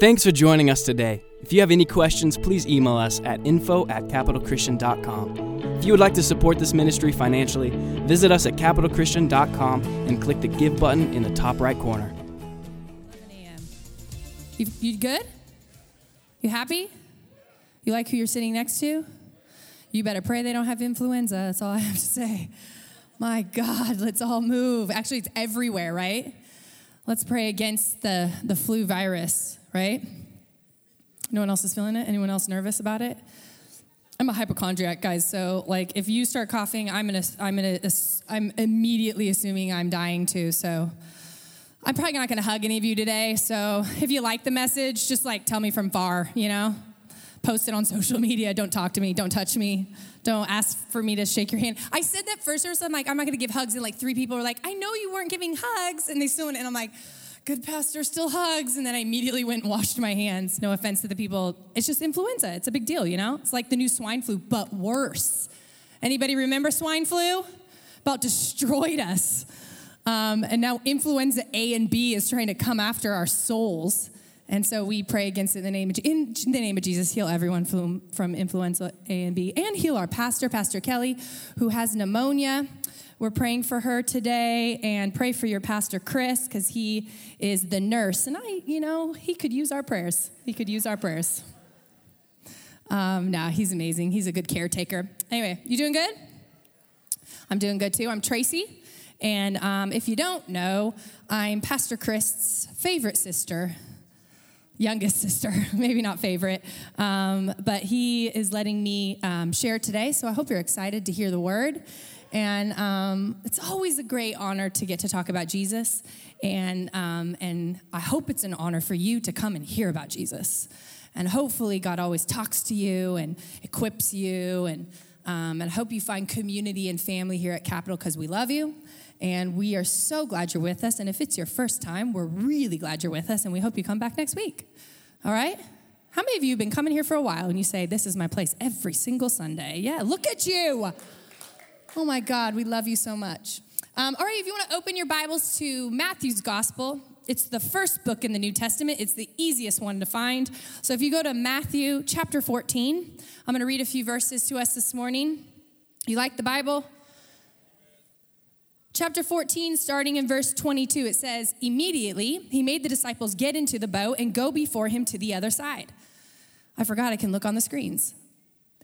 Thanks for joining us today. If you have any questions, please email us at info at capitalchristian.com. If you would like to support this ministry financially, visit us at capitalchristian.com and click the Give button in the top right corner. 11 a.m. You, you good? You happy? You like who you're sitting next to? You better pray they don't have influenza. That's all I have to say. My God, let's all move. Actually, it's everywhere, right? Let's pray against the, the flu virus, right? No one else is feeling it? Anyone else nervous about it? I'm a hypochondriac, guys. So, like, if you start coughing, I'm gonna, I'm gonna, I'm immediately assuming I'm dying too. So, I'm probably not gonna hug any of you today. So, if you like the message, just like tell me from far, you know? Post it on social media. Don't talk to me. Don't touch me. Don't ask for me to shake your hand. I said that first verse. I'm like, I'm not gonna give hugs. And like three people were like, I know you weren't giving hugs. And they still and I'm like, good pastor still hugs. And then I immediately went and washed my hands. No offense to the people. It's just influenza. It's a big deal, you know? It's like the new swine flu, but worse. Anybody remember swine flu? About destroyed us. Um, and now influenza A and B is trying to come after our souls. And so we pray against it in the name of, in the name of Jesus, heal everyone from, from influenza A and B, and heal our pastor, Pastor Kelly, who has pneumonia. We're praying for her today, and pray for your pastor, Chris, because he is the nurse. And I, you know, he could use our prayers. He could use our prayers. Um, nah, he's amazing. He's a good caretaker. Anyway, you doing good? I'm doing good too. I'm Tracy. And um, if you don't know, I'm Pastor Chris's favorite sister, youngest sister, maybe not favorite, um, but he is letting me um, share today. So I hope you're excited to hear the word. And um, it's always a great honor to get to talk about Jesus. And, um, and I hope it's an honor for you to come and hear about Jesus. And hopefully, God always talks to you and equips you. And, um, and I hope you find community and family here at Capital because we love you. And we are so glad you're with us. And if it's your first time, we're really glad you're with us. And we hope you come back next week. All right? How many of you have been coming here for a while and you say, This is my place every single Sunday? Yeah, look at you. Oh my God, we love you so much. Um, all right, if you want to open your Bibles to Matthew's Gospel, it's the first book in the New Testament. It's the easiest one to find. So if you go to Matthew chapter 14, I'm going to read a few verses to us this morning. You like the Bible? Chapter 14, starting in verse 22, it says, Immediately he made the disciples get into the boat and go before him to the other side. I forgot I can look on the screens.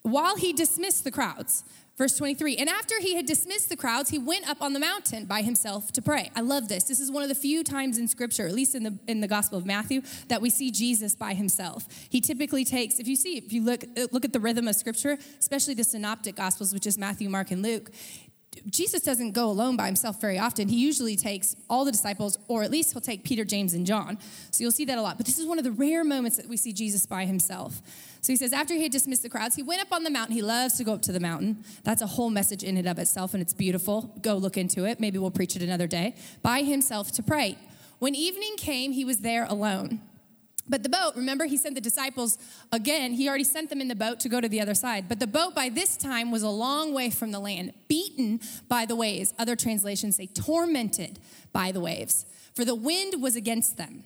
While he dismissed the crowds, Verse 23, and after he had dismissed the crowds, he went up on the mountain by himself to pray. I love this. This is one of the few times in scripture, at least in the, in the Gospel of Matthew, that we see Jesus by himself. He typically takes, if you see, if you look, look at the rhythm of scripture, especially the synoptic Gospels, which is Matthew, Mark, and Luke, Jesus doesn't go alone by himself very often. He usually takes all the disciples, or at least he'll take Peter, James, and John. So you'll see that a lot. But this is one of the rare moments that we see Jesus by himself. So he says, after he had dismissed the crowds, he went up on the mountain. He loves to go up to the mountain. That's a whole message in and of itself, and it's beautiful. Go look into it. Maybe we'll preach it another day. By himself to pray. When evening came, he was there alone. But the boat, remember, he sent the disciples again. He already sent them in the boat to go to the other side. But the boat by this time was a long way from the land, beaten by the waves. Other translations say tormented by the waves, for the wind was against them.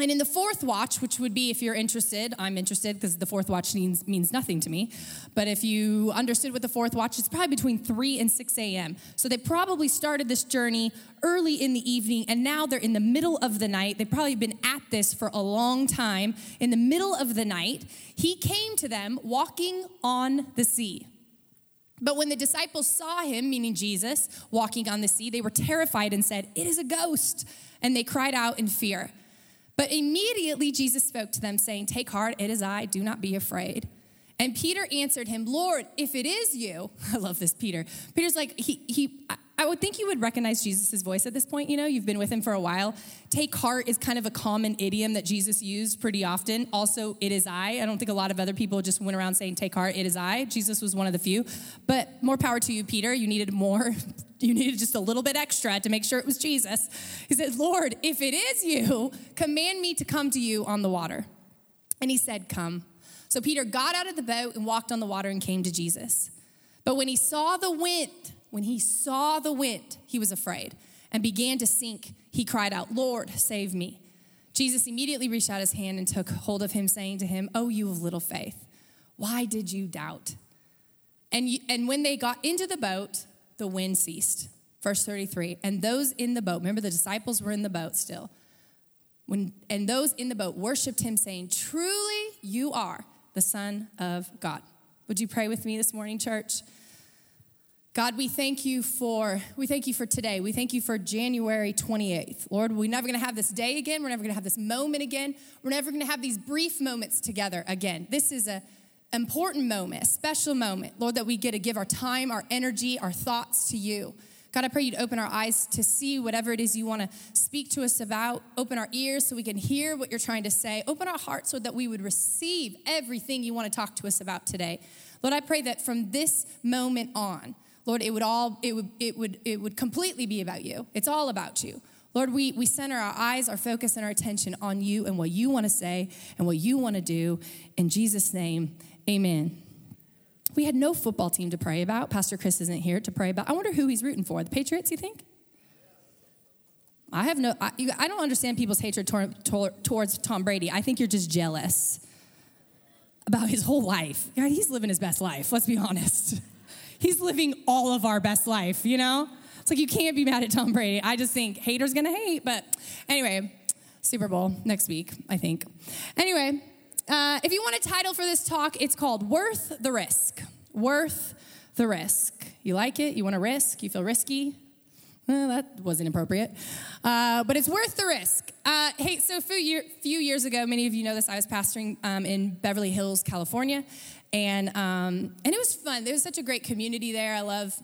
And in the fourth watch, which would be if you're interested, I'm interested because the fourth watch means, means nothing to me. But if you understood what the fourth watch is, probably between 3 and 6 a.m. So they probably started this journey early in the evening, and now they're in the middle of the night. They've probably been at this for a long time. In the middle of the night, he came to them walking on the sea. But when the disciples saw him, meaning Jesus, walking on the sea, they were terrified and said, It is a ghost. And they cried out in fear. But immediately Jesus spoke to them, saying, Take heart, it is I, do not be afraid. And Peter answered him, Lord, if it is you, I love this, Peter. Peter's like, he, he, I would think you would recognize Jesus' voice at this point. You know, you've been with him for a while. Take heart is kind of a common idiom that Jesus used pretty often. Also, it is I. I don't think a lot of other people just went around saying, Take heart, it is I. Jesus was one of the few. But more power to you, Peter. You needed more you needed just a little bit extra to make sure it was Jesus. He said, Lord, if it is you, command me to come to you on the water. And he said, Come. So Peter got out of the boat and walked on the water and came to Jesus. But when he saw the wind, when he saw the wind, he was afraid and began to sink. He cried out, Lord, save me. Jesus immediately reached out his hand and took hold of him, saying to him, Oh, you of little faith, why did you doubt? And, you, and when they got into the boat, the wind ceased. Verse 33. And those in the boat, remember the disciples were in the boat still. When, and those in the boat worshiped him, saying, Truly you are the Son of God. Would you pray with me this morning, church? God, we thank you for we thank you for today. We thank you for January 28th. Lord, we're never going to have this day again. We're never going to have this moment again. We're never going to have these brief moments together again. This is a important moment, a special moment. Lord, that we get to give our time, our energy, our thoughts to you. God, I pray you'd open our eyes to see whatever it is you want to speak to us about. Open our ears so we can hear what you're trying to say. Open our hearts so that we would receive everything you want to talk to us about today. Lord, I pray that from this moment on, Lord, it would all, it would, it would, it would completely be about you. It's all about you. Lord, we, we center our eyes, our focus, and our attention on you and what you want to say and what you want to do. In Jesus' name, amen. We had no football team to pray about. Pastor Chris isn't here to pray about. I wonder who he's rooting for. The Patriots, you think? I have no, I, I don't understand people's hatred tor, tor, towards Tom Brady. I think you're just jealous about his whole life. God, he's living his best life, let's be honest. He's living all of our best life, you know? It's like you can't be mad at Tom Brady. I just think haters gonna hate. But anyway, Super Bowl next week, I think. Anyway, uh, if you want a title for this talk, it's called Worth the Risk. Worth the Risk. You like it? You want to risk? You feel risky? Well, that wasn't appropriate. Uh, but it's worth the risk. Uh, hey, so a few, year, few, years ago, many of you know this, I was pastoring um, in Beverly Hills, California. And, um, and it was fun. There was such a great community there. I love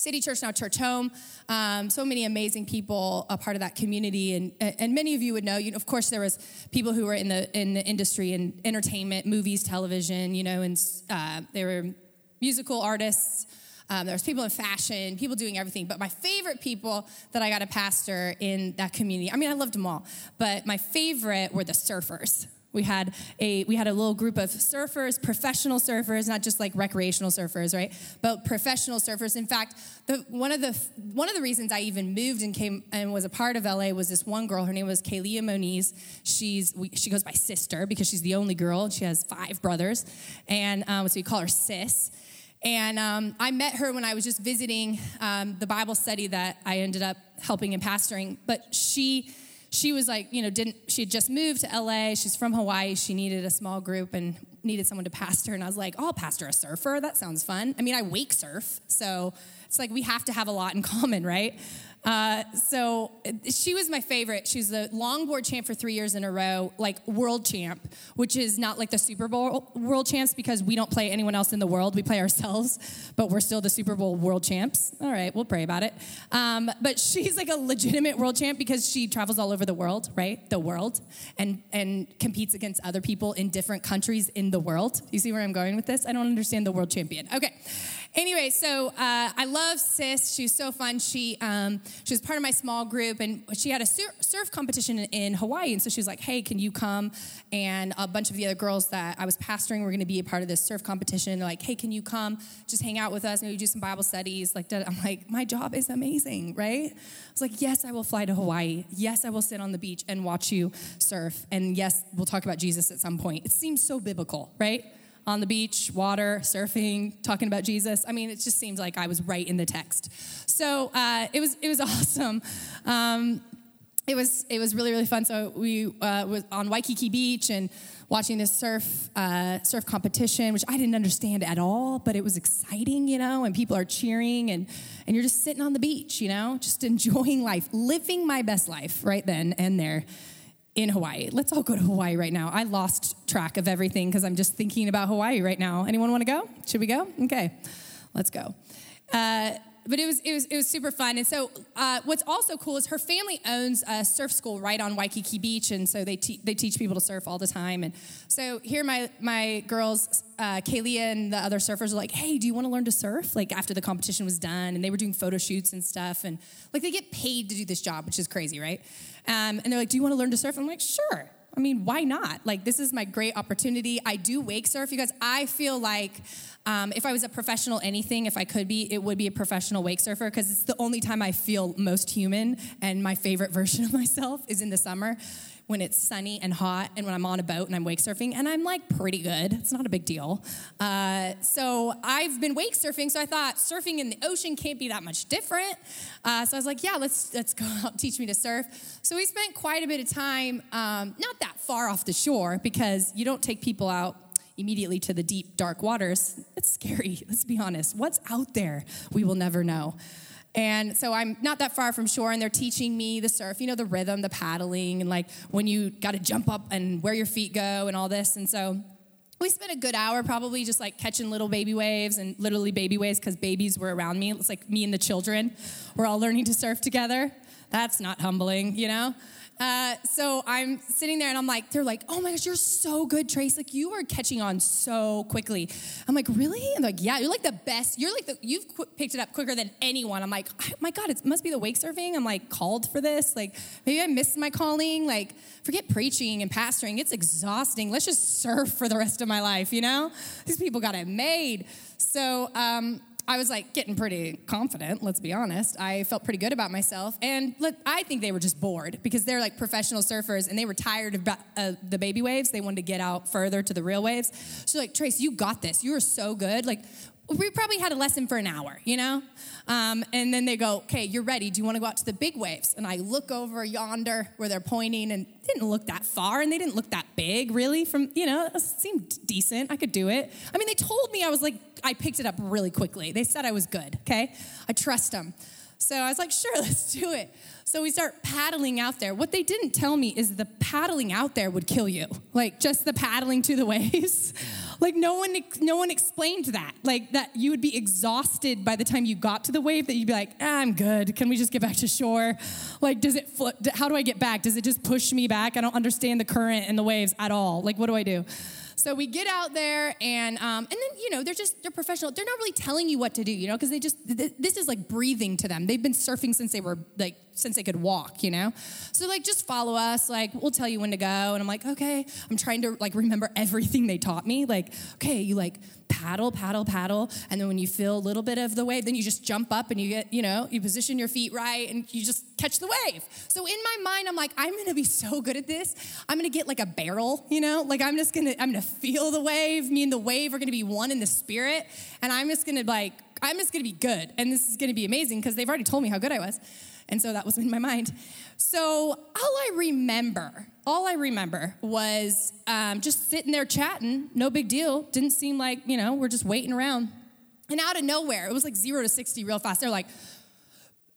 City Church, now Churchome. Um, so many amazing people a part of that community, and and many of you would know. You know, of course, there was people who were in the in the industry and entertainment, movies, television. You know, and uh, there were musical artists. Um, there was people in fashion, people doing everything. But my favorite people that I got a pastor in that community. I mean, I loved them all, but my favorite were the surfers. We had a we had a little group of surfers, professional surfers, not just like recreational surfers, right? But professional surfers. In fact, the, one of the one of the reasons I even moved and came and was a part of LA was this one girl. Her name was Kelia Moniz. She's we, she goes by Sister because she's the only girl. She has five brothers, and um, so we call her Sis. And um, I met her when I was just visiting um, the Bible study that I ended up helping and pastoring. But she she was like, you know, didn't she had just moved to LA? She's from Hawaii. She needed a small group and needed someone to pastor. And I was like, oh, I'll pastor a surfer. That sounds fun. I mean, I wake surf, so it's like we have to have a lot in common, right? Uh, so she was my favorite. She was the longboard champ for three years in a row, like world champ, which is not like the Super Bowl world champs because we don't play anyone else in the world. We play ourselves, but we're still the Super Bowl world champs. All right, we'll pray about it. Um, but she's like a legitimate world champ because she travels all over the world, right? The world, and and competes against other people in different countries in the world. You see where I'm going with this? I don't understand the world champion. Okay. Anyway, so uh, I love Sis. She's so fun. She um, she was part of my small group, and she had a sur- surf competition in, in, Hawaii. And so she was like, "Hey, can you come?" And a bunch of the other girls that I was pastoring were going to be a part of this surf competition. They're like, "Hey, can you come? Just hang out with us? Maybe do some Bible studies." Like, I'm like, "My job is amazing, right?" I was like, "Yes, I will fly to Hawaii. Yes, I will sit on the beach and watch you surf. And yes, we'll talk about Jesus at some point." It seems so biblical, right? On the beach, water, surfing, talking about Jesus. I mean, it just seems like I was right in the text. So uh, it was it was awesome. Um, it was it was really really fun. So we uh, was on Waikiki Beach and watching this surf uh, surf competition, which I didn't understand at all, but it was exciting, you know. And people are cheering, and and you're just sitting on the beach, you know, just enjoying life, living my best life right then and there in Hawaii. Let's all go to Hawaii right now. I lost track of everything because I'm just thinking about Hawaii right now. Anyone want to go? Should we go? Okay, let's go. Uh, but it was it was it was super fun. And so, uh, what's also cool is her family owns a surf school right on Waikiki Beach, and so they te- they teach people to surf all the time. And so here, my my girls, uh, and the other surfers, are like, "Hey, do you want to learn to surf?" Like after the competition was done, and they were doing photo shoots and stuff, and like they get paid to do this job, which is crazy, right? Um, and they're like, "Do you want to learn to surf?" I'm like, "Sure." I mean, why not? Like, this is my great opportunity. I do wake surf. You guys, I feel like um, if I was a professional anything, if I could be, it would be a professional wake surfer because it's the only time I feel most human and my favorite version of myself is in the summer when it's sunny and hot and when I'm on a boat and I'm wake surfing, and I'm like pretty good. It's not a big deal. Uh, so I've been wake surfing, so I thought surfing in the ocean can't be that much different. Uh, so I was like, yeah, let's let's go out teach me to surf. So we spent quite a bit of time, um, not that far off the shore, because you don't take people out immediately to the deep, dark waters. It's scary. Let's be honest. What's out there? We will never know. And so I'm not that far from shore, and they're teaching me the surf, you know, the rhythm, the paddling, and like when you got to jump up and where your feet go and all this. And so we spent a good hour probably just like catching little baby waves and literally baby waves because babies were around me. It's like me and the children. We're all learning to surf together. That's not humbling, you know? Uh, so I'm sitting there and I'm like, they're like, oh my gosh, you're so good, Trace. Like you are catching on so quickly. I'm like, really? And like, yeah, you're like the best. You're like the, you've qu- picked it up quicker than anyone. I'm like, oh my God, it must be the wake surfing. I'm like called for this. Like maybe I missed my calling. Like forget preaching and pastoring. It's exhausting. Let's just surf for the rest of my life. You know, these people got it made. So um, I was like getting pretty confident, let's be honest. I felt pretty good about myself. And look, I think they were just bored because they're like professional surfers and they were tired of uh, the baby waves. They wanted to get out further to the real waves. So, like, Trace, you got this. You are so good. Like, we probably had a lesson for an hour, you know? Um, and then they go, okay, you're ready. Do you want to go out to the big waves? And I look over yonder where they're pointing and didn't look that far and they didn't look that big, really, from, you know, it seemed decent. I could do it. I mean, they told me I was like, I picked it up really quickly. They said I was good, okay? I trust them. So I was like, sure, let's do it. So we start paddling out there. What they didn't tell me is the paddling out there would kill you. Like just the paddling to the waves. Like no one no one explained that. Like that you would be exhausted by the time you got to the wave that you'd be like, ah, "I'm good. Can we just get back to shore?" Like does it how do I get back? Does it just push me back? I don't understand the current and the waves at all. Like what do I do? So we get out there, and um, and then you know they're just they're professional. They're not really telling you what to do, you know, because they just th- this is like breathing to them. They've been surfing since they were like since they could walk, you know. So like just follow us. Like we'll tell you when to go, and I'm like okay. I'm trying to like remember everything they taught me. Like okay, you like paddle, paddle, paddle. And then when you feel a little bit of the wave, then you just jump up and you get, you know, you position your feet right and you just catch the wave. So in my mind, I'm like, I'm gonna be so good at this. I'm gonna get like a barrel, you know, like I'm just gonna, I'm gonna feel the wave. Me and the wave are gonna be one in the spirit. And I'm just gonna like, I'm just gonna be good. And this is gonna be amazing because they've already told me how good I was. And so that was in my mind. So all I remember, all I remember was um, just sitting there chatting, no big deal. Didn't seem like, you know, we're just waiting around. And out of nowhere, it was like zero to 60 real fast. They're like,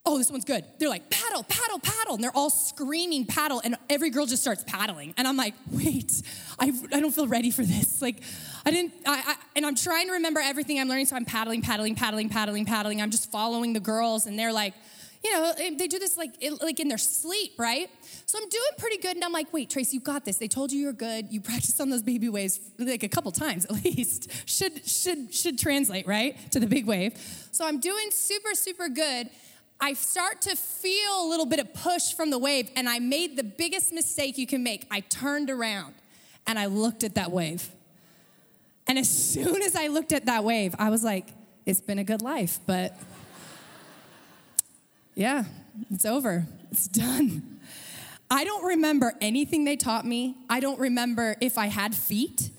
oh, this one's good. They're like, paddle, paddle, paddle. And they're all screaming paddle. And every girl just starts paddling. And I'm like, wait, I, I don't feel ready for this. Like, I didn't, I, I, and I'm trying to remember everything I'm learning. So I'm paddling, paddling, paddling, paddling, paddling. I'm just following the girls. And they're like, you know, they do this like like in their sleep, right? So I'm doing pretty good, and I'm like, wait, Tracy, you got this. They told you you're good. You practiced on those baby waves like a couple times at least. should should should translate right to the big wave. So I'm doing super super good. I start to feel a little bit of push from the wave, and I made the biggest mistake you can make. I turned around and I looked at that wave. And as soon as I looked at that wave, I was like, it's been a good life, but yeah, it's over. It's done. I don't remember anything they taught me. I don't remember if I had feet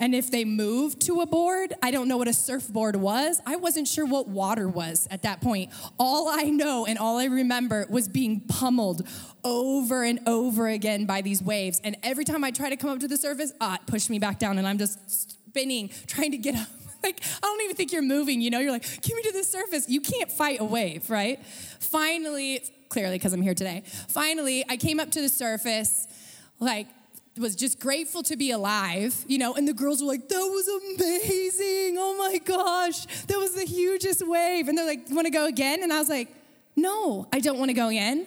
and if they moved to a board. I don't know what a surfboard was. I wasn't sure what water was at that point. All I know and all I remember was being pummeled over and over again by these waves. And every time I try to come up to the surface, ah, it pushed me back down and I'm just spinning, trying to get up. like, I don't even think you're moving, you know? You're like, get me to the surface. You can't fight a wave, right? Finally, clearly because I'm here today, finally, I came up to the surface, like, was just grateful to be alive, you know, and the girls were like, that was amazing. Oh my gosh, that was the hugest wave. And they're like, want to go again? And I was like, no, I don't want to go again.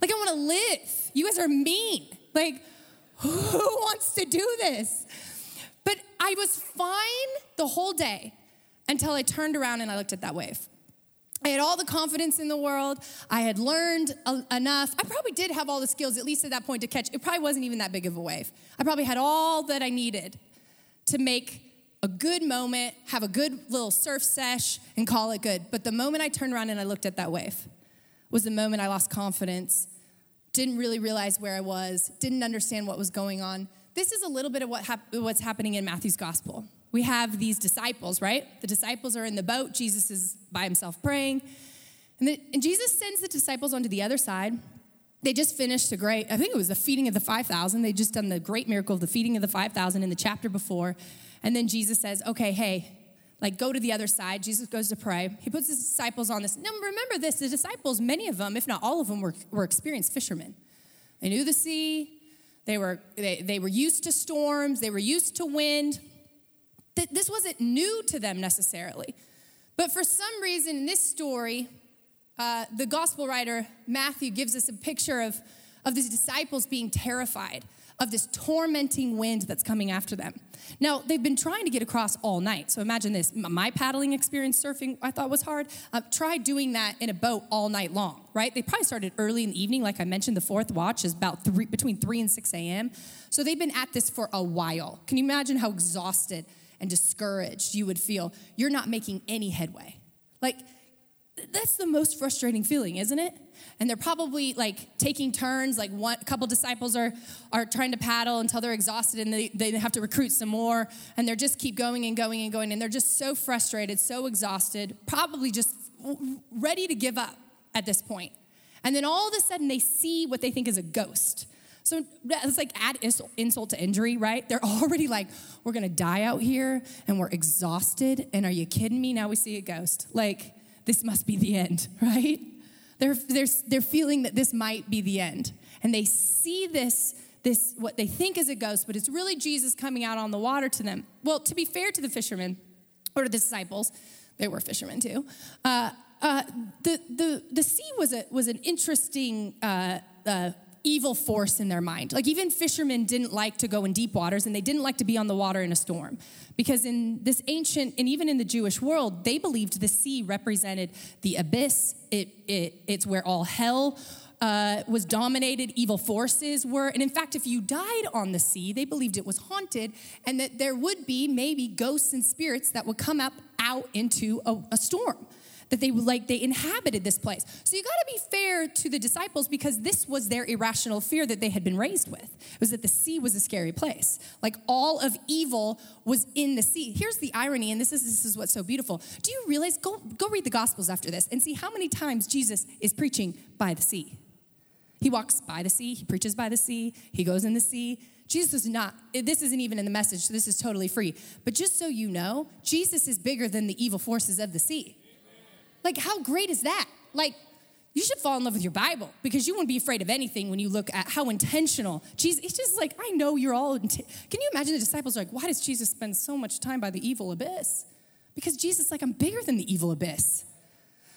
Like, I want to live. You guys are mean. Like, who wants to do this? But I was fine the whole day until I turned around and I looked at that wave. I had all the confidence in the world. I had learned enough. I probably did have all the skills, at least at that point, to catch. It probably wasn't even that big of a wave. I probably had all that I needed to make a good moment, have a good little surf sesh, and call it good. But the moment I turned around and I looked at that wave was the moment I lost confidence didn't really realize where I was, didn't understand what was going on. This is a little bit of what hap- what's happening in Matthew's gospel. We have these disciples, right? The disciples are in the boat. Jesus is by himself praying. And, the, and Jesus sends the disciples onto the other side. They just finished a great, I think it was the feeding of the 5,000. They just done the great miracle of the feeding of the 5,000 in the chapter before. And then Jesus says, okay, hey, like go to the other side. Jesus goes to pray. He puts his disciples on this. Now remember this the disciples, many of them, if not all of them, were, were experienced fishermen. They knew the sea, they were, they, they were used to storms, they were used to wind. This wasn't new to them necessarily. But for some reason, in this story, uh, the gospel writer Matthew gives us a picture of, of these disciples being terrified of this tormenting wind that's coming after them. Now, they've been trying to get across all night. So imagine this my paddling experience surfing, I thought was hard. Uh, try doing that in a boat all night long, right? They probably started early in the evening. Like I mentioned, the fourth watch is about three, between 3 and 6 a.m. So they've been at this for a while. Can you imagine how exhausted and discouraged you would feel? You're not making any headway. Like, that's the most frustrating feeling, isn't it? And they're probably like taking turns, like one a couple disciples are are trying to paddle until they're exhausted and they, they have to recruit some more. And they're just keep going and going and going. And they're just so frustrated, so exhausted, probably just ready to give up at this point. And then all of a sudden they see what they think is a ghost. So it's like add insult to injury, right? They're already like, we're gonna die out here and we're exhausted. And are you kidding me? Now we see a ghost. Like, this must be the end, right? They're, they're, they're feeling that this might be the end. And they see this, this, what they think is a ghost, but it's really Jesus coming out on the water to them. Well, to be fair to the fishermen, or to the disciples, they were fishermen too. Uh, uh, the, the, the sea was, a, was an interesting uh, uh evil force in their mind. Like even fishermen didn't like to go in deep waters and they didn't like to be on the water in a storm. Because in this ancient, and even in the Jewish world, they believed the sea represented the abyss. It, it, it's where all hell uh, was dominated, evil forces were. And in fact, if you died on the sea, they believed it was haunted and that there would be maybe ghosts and spirits that would come up out into a, a storm that they like they inhabited this place. So you got to be fair to the disciples because this was their irrational fear that they had been raised with. It was that the sea was a scary place. Like all of evil was in the sea. Here's the irony and this is this is what's so beautiful. Do you realize go go read the gospels after this and see how many times Jesus is preaching by the sea. He walks by the sea, he preaches by the sea, he goes in the sea. Jesus is not, this isn't even in the message, so this is totally free. But just so you know, Jesus is bigger than the evil forces of the sea. Like, how great is that? Like, you should fall in love with your Bible because you won't be afraid of anything when you look at how intentional Jesus. It's just like I know you're all. Can you imagine the disciples are like, why does Jesus spend so much time by the evil abyss? Because Jesus, like, I'm bigger than the evil abyss.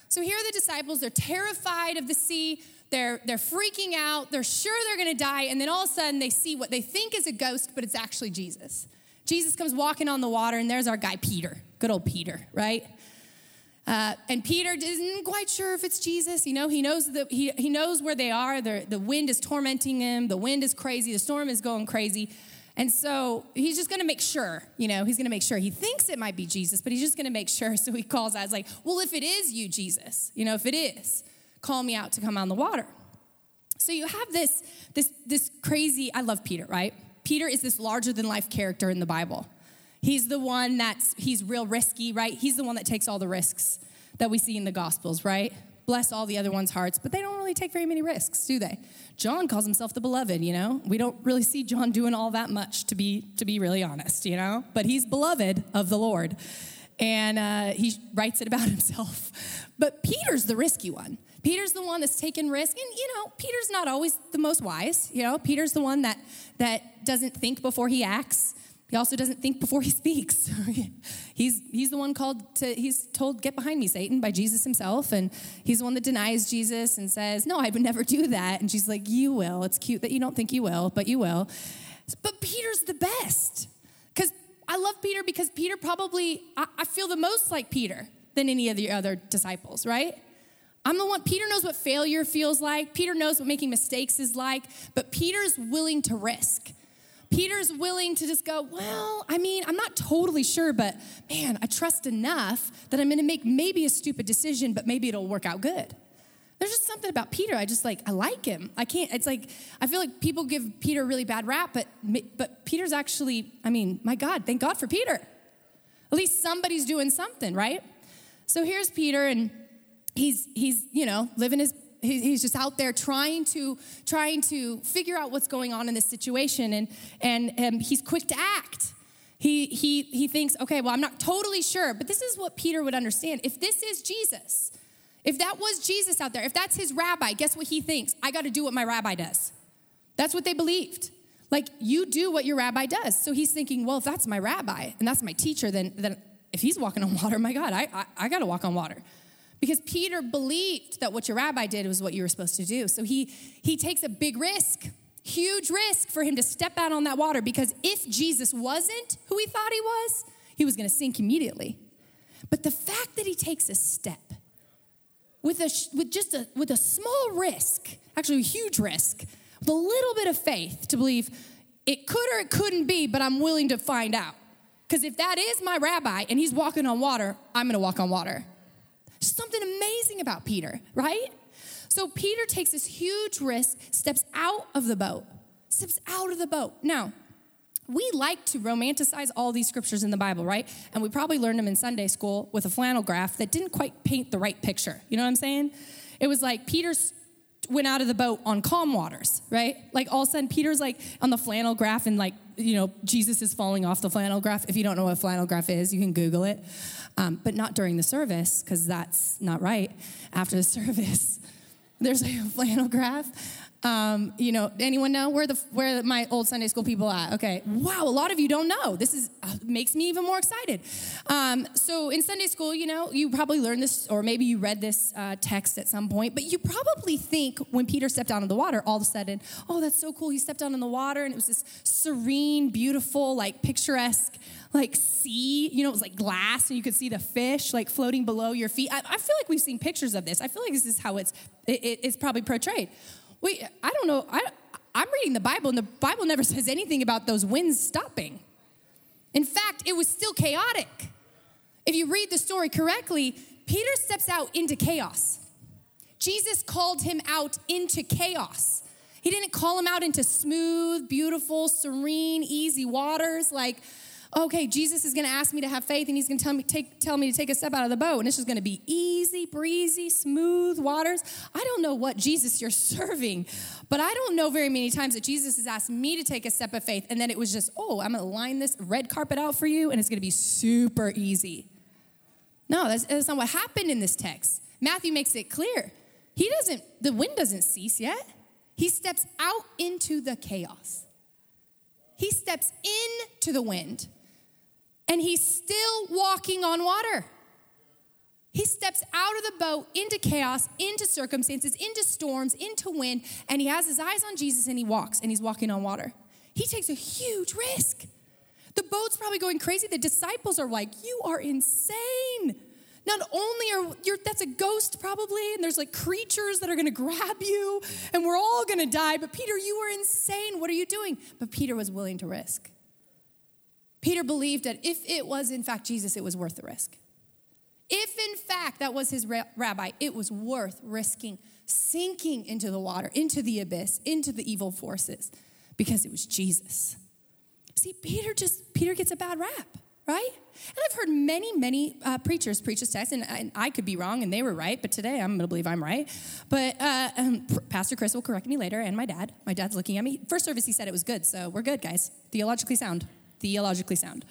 So here are the disciples. They're terrified of the sea. They're they're freaking out. They're sure they're going to die, and then all of a sudden they see what they think is a ghost, but it's actually Jesus. Jesus comes walking on the water, and there's our guy Peter. Good old Peter, right? Uh, and Peter isn't quite sure if it's Jesus. You know, he knows that he, he knows where they are. The, the wind is tormenting him. The wind is crazy. The storm is going crazy. And so he's just going to make sure, you know, he's going to make sure. He thinks it might be Jesus, but he's just going to make sure. So he calls out, like, well, if it is you, Jesus, you know, if it is, call me out to come on the water. So you have this, this, this crazy, I love Peter, right? Peter is this larger than life character in the Bible. He's the one that's, he's real risky, right? He's the one that takes all the risks that we see in the Gospels, right? Bless all the other ones' hearts, but they don't really take very many risks, do they? John calls himself the beloved, you know? We don't really see John doing all that much, to be, to be really honest, you know? But he's beloved of the Lord. And uh, he writes it about himself. But Peter's the risky one. Peter's the one that's taking risk. And, you know, Peter's not always the most wise. You know, Peter's the one that, that doesn't think before he acts. He also doesn't think before he speaks. he's, he's the one called to, he's told, Get behind me, Satan, by Jesus himself. And he's the one that denies Jesus and says, No, I would never do that. And she's like, You will. It's cute that you don't think you will, but you will. But Peter's the best. Because I love Peter because Peter probably, I, I feel the most like Peter than any of the other disciples, right? I'm the one, Peter knows what failure feels like. Peter knows what making mistakes is like, but Peter's willing to risk. Peter's willing to just go, Well, I mean, I'm not totally sure, but man, I trust enough that I'm gonna make maybe a stupid decision, but maybe it'll work out good. There's just something about Peter. I just like, I like him. I can't, it's like, I feel like people give Peter a really bad rap, but, but Peter's actually, I mean, my God, thank God for Peter. At least somebody's doing something, right? So here's Peter, and he's, he's you know, living his he's just out there trying to trying to figure out what's going on in this situation and and, and he's quick to act he he he thinks okay well i'm not totally sure but this is what peter would understand if this is jesus if that was Jesus out there, if that's his rabbi, guess what he thinks? I got to do what my rabbi does. That's what they believed. Like, you do what your rabbi does. So he's thinking, well, if that's my rabbi and that's my teacher, then, then if he's walking on water, my God, I, I, I got to walk on water. Because Peter believed that what your rabbi did was what you were supposed to do. So he, he takes a big risk, huge risk for him to step out on that water. Because if Jesus wasn't who he thought he was, he was going to sink immediately. But the fact that he takes a step, with, a, with just a, with a small risk, actually a huge risk, with a little bit of faith to believe it could or it couldn't be, but I'm willing to find out. Because if that is my rabbi and he's walking on water, I'm gonna walk on water. Something amazing about Peter, right? So Peter takes this huge risk, steps out of the boat, steps out of the boat. Now, we like to romanticize all these scriptures in the Bible, right? And we probably learned them in Sunday school with a flannel graph that didn't quite paint the right picture. You know what I'm saying? It was like Peter went out of the boat on calm waters, right? Like all of a sudden, Peter's like on the flannel graph, and like, you know, Jesus is falling off the flannel graph. If you don't know what flannel graph is, you can Google it. Um, but not during the service, because that's not right. After the service, there's a flannel graph um, you know, anyone know where the where my old Sunday school people at? Okay, wow, a lot of you don't know. This is uh, makes me even more excited. Um, so in Sunday school, you know, you probably learned this, or maybe you read this uh, text at some point. But you probably think when Peter stepped out of the water, all of a sudden, oh, that's so cool. He stepped out in the water, and it was this serene, beautiful, like picturesque like sea. You know, it was like glass, and you could see the fish like floating below your feet. I, I feel like we've seen pictures of this. I feel like this is how it's it, it's probably portrayed. Wait, I don't know. I, I'm reading the Bible, and the Bible never says anything about those winds stopping. In fact, it was still chaotic. If you read the story correctly, Peter steps out into chaos. Jesus called him out into chaos. He didn't call him out into smooth, beautiful, serene, easy waters like, okay, Jesus is going to ask me to have faith and he's going to tell me, take, tell me to take a step out of the boat. And it's just going to be easy, breezy, smooth waters. I don't know what Jesus you're serving, but I don't know very many times that Jesus has asked me to take a step of faith and then it was just, oh, I'm going to line this red carpet out for you and it's going to be super easy. No, that's, that's not what happened in this text. Matthew makes it clear. He doesn't, the wind doesn't cease yet. He steps out into the chaos. He steps into the wind and he's still walking on water. He steps out of the boat into chaos, into circumstances, into storms, into wind, and he has his eyes on Jesus and he walks and he's walking on water. He takes a huge risk. The boat's probably going crazy. The disciples are like, You are insane. Not only are you that's a ghost probably, and there's like creatures that are gonna grab you, and we're all gonna die. But Peter, you are insane. What are you doing? But Peter was willing to risk. Peter believed that if it was in fact Jesus, it was worth the risk. If in fact that was his rabbi, it was worth risking sinking into the water, into the abyss, into the evil forces, because it was Jesus. See, Peter just, Peter gets a bad rap, right? And I've heard many, many uh, preachers preach this text, and, and, I could be wrong and they were right, but today I'm gonna believe I'm right. But uh, um, Pastor Chris will correct me later, and my dad. My dad's looking at me. First service, he said it was good, so we're good, guys. Theologically sound theologically sound.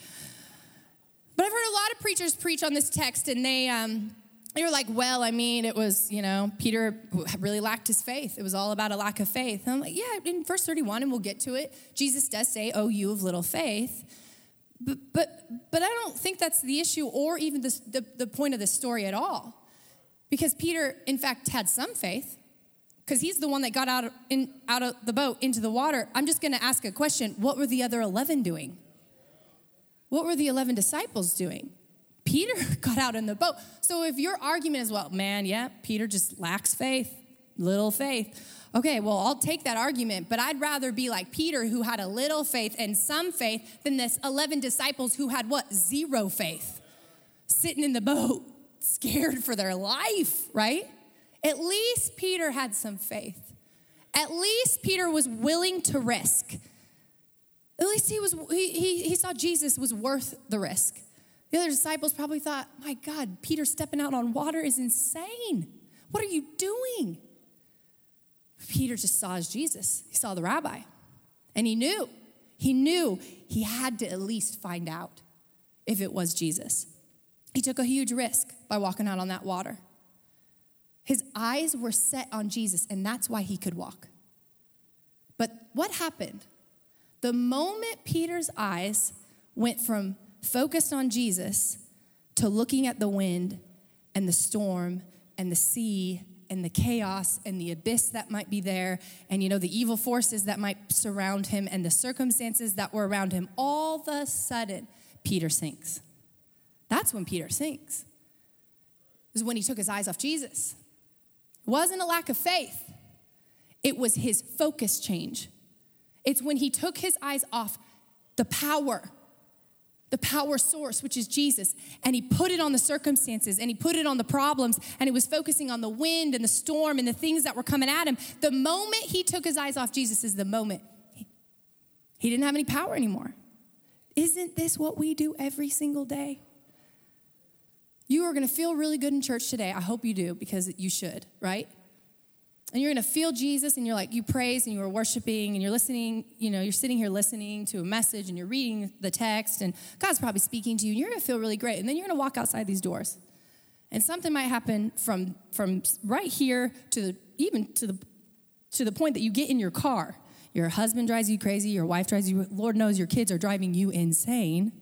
But I've heard a lot of preachers preach on this text, and they, um, they were like, well, I mean, it was, you know, Peter really lacked his faith. It was all about a lack of faith. And I'm like, yeah, in verse 31, and we'll get to it, Jesus does say, oh, you of little faith. But, but, but I don't think that's the issue or even the, the, the point of the story at all. Because Peter, in fact, had some faith because he's the one that got out, in, out of the boat into the water. I'm just going to ask a question. What were the other 11 doing? What were the 11 disciples doing? Peter got out in the boat. So if your argument is, well, man, yeah, Peter just lacks faith, little faith. Okay, well, I'll take that argument, but I'd rather be like Peter, who had a little faith and some faith, than this 11 disciples who had what? Zero faith, sitting in the boat, scared for their life, right? At least Peter had some faith. At least Peter was willing to risk. At least he was he, he, he saw Jesus was worth the risk. The other disciples probably thought, my God, Peter stepping out on water is insane. What are you doing? Peter just saw Jesus. He saw the rabbi. And he knew. He knew he had to at least find out if it was Jesus. He took a huge risk by walking out on that water. His eyes were set on Jesus, and that's why he could walk. But what happened? The moment Peter's eyes went from focused on Jesus to looking at the wind and the storm and the sea and the chaos and the abyss that might be there and you know the evil forces that might surround him and the circumstances that were around him all of a sudden peter sinks. That's when peter sinks. Is when he took his eyes off jesus. It wasn't a lack of faith. It was his focus change it's when he took his eyes off the power the power source, which is Jesus, and he put it on the circumstances and he put it on the problems and he was focusing on the wind and the storm and the things that were coming at him. The moment he took his eyes off Jesus is the moment he, he didn't have any power anymore. Isn't this what we do every single day? You are going to feel really good in church today. I hope you do because you should, right? And you're going to feel Jesus and you're like, you praise and you are worshiping and you're listening, you know, you're sitting here listening to a message and you're reading the text and God's probably speaking to you and you're going to feel really great. And then you're going to walk outside these doors. And something might happen from, from right here to the, even to the, to the point that you get in your car. Your husband drives you crazy, your wife drives you, Lord knows your kids are driving you insane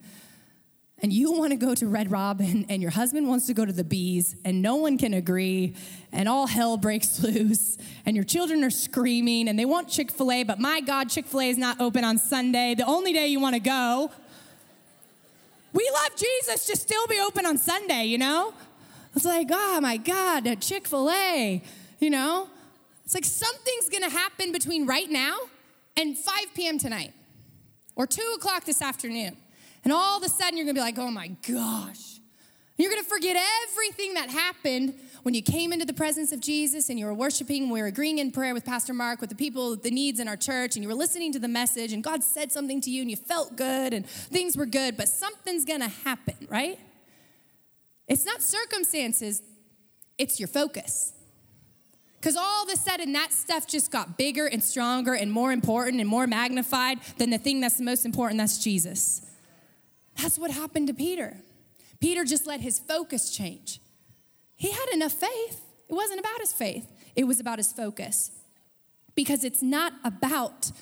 and you want to go to Red Robin, and your husband wants to go to the bees, and no one can agree, and all hell breaks loose, and your children are screaming, and they want Chick fil A, but my God, Chick fil A is not open on Sunday, the only day you want to go. We love Jesus, just still be open on Sunday, you know? It's like, oh my God, Chick fil A, you know? It's like something's gonna happen between right now and 5 p.m. tonight or 2 o'clock this afternoon. And all of a sudden, you're gonna be like, oh my gosh. You're gonna forget everything that happened when you came into the presence of Jesus and you were worshiping. We were agreeing in prayer with Pastor Mark, with the people, the needs in our church, and you were listening to the message, and God said something to you, and you felt good, and things were good, but something's gonna happen, right? It's not circumstances, it's your focus. Because all of a sudden, that stuff just got bigger and stronger and more important and more magnified than the thing that's the most important that's Jesus. That's what happened to Peter. Peter just let his focus change. He had enough faith. It wasn't about his faith, it was about his focus. Because it's not about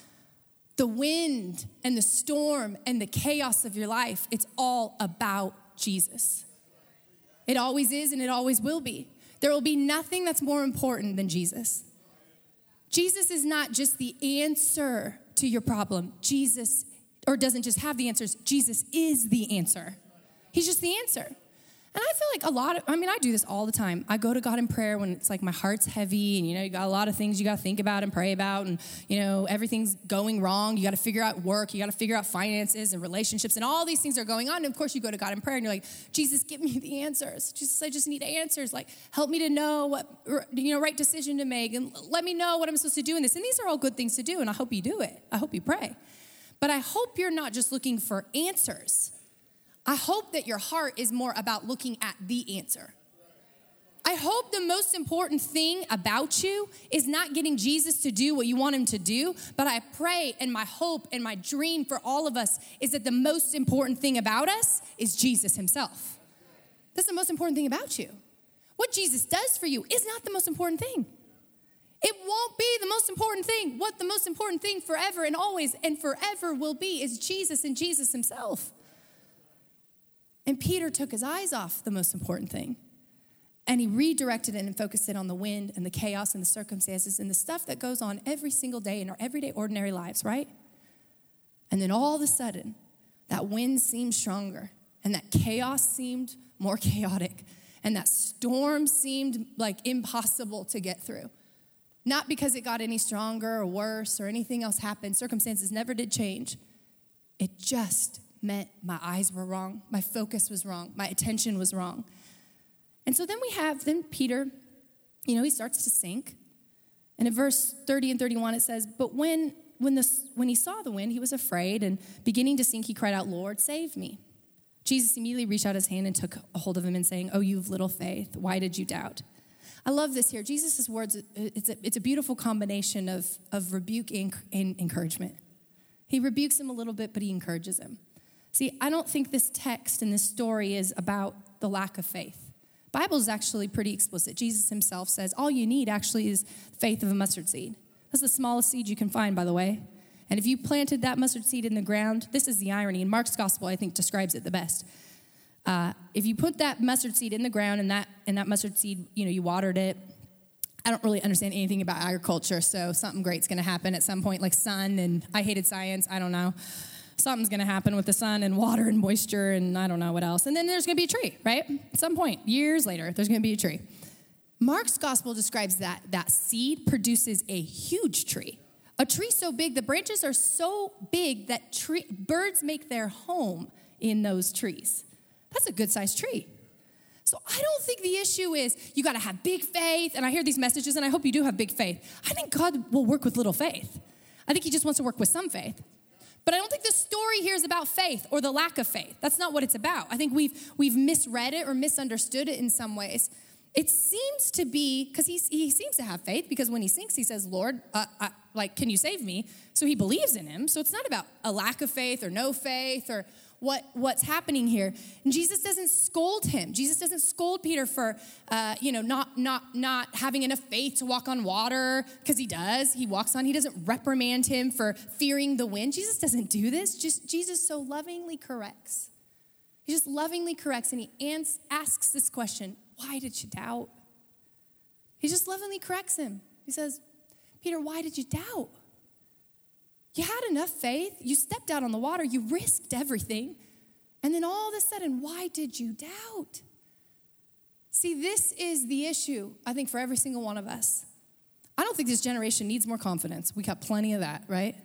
the wind and the storm and the chaos of your life, it's all about Jesus. It always is and it always will be. There will be nothing that's more important than Jesus. Jesus is not just the answer to your problem, Jesus or doesn't just have the answers, Jesus is the answer. He's just the answer. And I feel like a lot of, I mean, I do this all the time. I go to God in prayer when it's like my heart's heavy and, you know, you got a lot of things you got to think about and pray about and, you know, everything's going wrong. You got to figure out work, you got to figure out finances and relationships and all these things are going on. And of course, you go to God in prayer and you're like, Jesus, give me the answers. Jesus, I just need answers. Like, help me to know what, you know, right decision to make and let me know what I'm supposed to do in this. And these are all good things to do. And I hope you do it. I hope you pray. But I hope you're not just looking for answers. I hope that your heart is more about looking at the answer. I hope the most important thing about you is not getting Jesus to do what you want him to do, but I pray and my hope and my dream for all of us is that the most important thing about us is Jesus himself. That's the most important thing about you. What Jesus does for you is not the most important thing. It won't be the most important thing. What the most important thing forever and always and forever will be is Jesus and Jesus Himself. And Peter took his eyes off the most important thing. And he redirected it and focused it on the wind and the chaos and the circumstances and the stuff that goes on every single day in our everyday, ordinary lives, right? And then all of a sudden, that wind seemed stronger and that chaos seemed more chaotic and that storm seemed like impossible to get through. Not because it got any stronger or worse or anything else happened. Circumstances never did change. It just meant my eyes were wrong, my focus was wrong, my attention was wrong. And so then we have then Peter you know, he starts to sink. And in verse 30 and 31, it says, But when, when, the, when he saw the wind, he was afraid, and beginning to sink, he cried out, Lord, save me. Jesus immediately reached out his hand and took a hold of him and saying, Oh, you have little faith, why did you doubt? I love this here. Jesus' words, it's a, it's a beautiful combination of, of rebuke and, encouragement. He rebukes him a little bit, but he encourages him. See, I don't think this text and this story is about the lack of faith. Bible is actually pretty explicit. Jesus himself says all you need actually is faith of a mustard seed. That's the smallest seed you can find, by the way. And if you planted that mustard seed in the ground, this is the irony. and Mark's gospel, I think describes it the best. Uh, if you put that mustard seed in the ground and that and that mustard seed, you know, you watered it. I don't really understand anything about agriculture, so something great's going to happen at some point, like sun. And I hated science. I don't know something's going to happen with the sun and water and moisture and I don't know what else. And then there's going to be a tree, right? At some point, years later, there's going to be a tree. Mark's gospel describes that that seed produces a huge tree. A tree so big, the branches are so big that tree, birds make their home in those trees. That's a good sized tree. So I don't think the issue is you got to have big faith. And I hear these messages, and I hope you do have big faith. I think God will work with little faith. I think He just wants to work with some faith. But I don't think the story here is about faith or the lack of faith. That's not what it's about. I think we've, we've misread it or misunderstood it in some ways. It seems to be, because he, he seems to have faith, because when he sinks, he says, Lord, uh, uh, like, can you save me? So he believes in him. So it's not about a lack of faith or no faith or what, what's happening here. And Jesus doesn't scold him. Jesus doesn't scold Peter for, uh, you know, not, not, not having enough faith to walk on water, because he does. He walks on. He doesn't reprimand him for fearing the wind. Jesus doesn't do this. Just Jesus so lovingly corrects. He just lovingly corrects and he asks this question Why did you doubt? He just lovingly corrects him. He says, Peter, why did you doubt? You had enough faith. You stepped out on the water. You risked everything. And then all of a sudden, why did you doubt? See, this is the issue, I think, for every single one of us. I don't think this generation needs more confidence. We got plenty of that, right?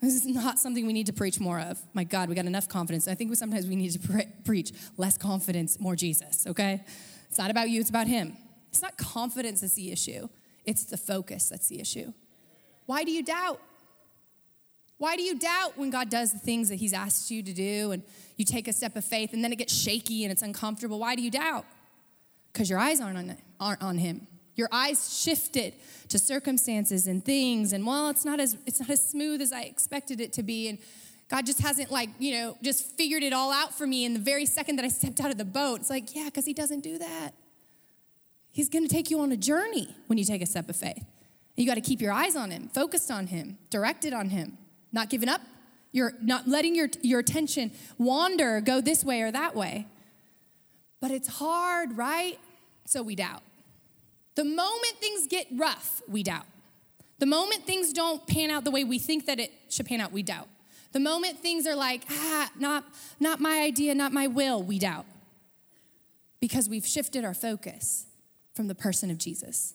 This is not something we need to preach more of. My God, we got enough confidence. I think sometimes we need to pre- preach less confidence, more Jesus, okay? It's not about you, it's about Him. It's not confidence that's the issue, it's the focus that's the issue. Why do you doubt? Why do you doubt when God does the things that He's asked you to do and you take a step of faith and then it gets shaky and it's uncomfortable? Why do you doubt? Because your eyes aren't on, aren't on Him. Your eyes shifted to circumstances and things, and well, it's not as it's not as smooth as I expected it to be, and God just hasn't like you know just figured it all out for me in the very second that I stepped out of the boat. It's like yeah, because He doesn't do that. He's going to take you on a journey when you take a step of faith. You got to keep your eyes on Him, focused on Him, directed on Him not giving up. You're not letting your, your attention wander, go this way or that way. But it's hard, right? So we doubt. The moment things get rough, we doubt. The moment things don't pan out the way we think that it should pan out, we doubt. The moment things are like, ah, not, not my idea, not my will, we doubt. Because we've shifted our focus from the person of Jesus.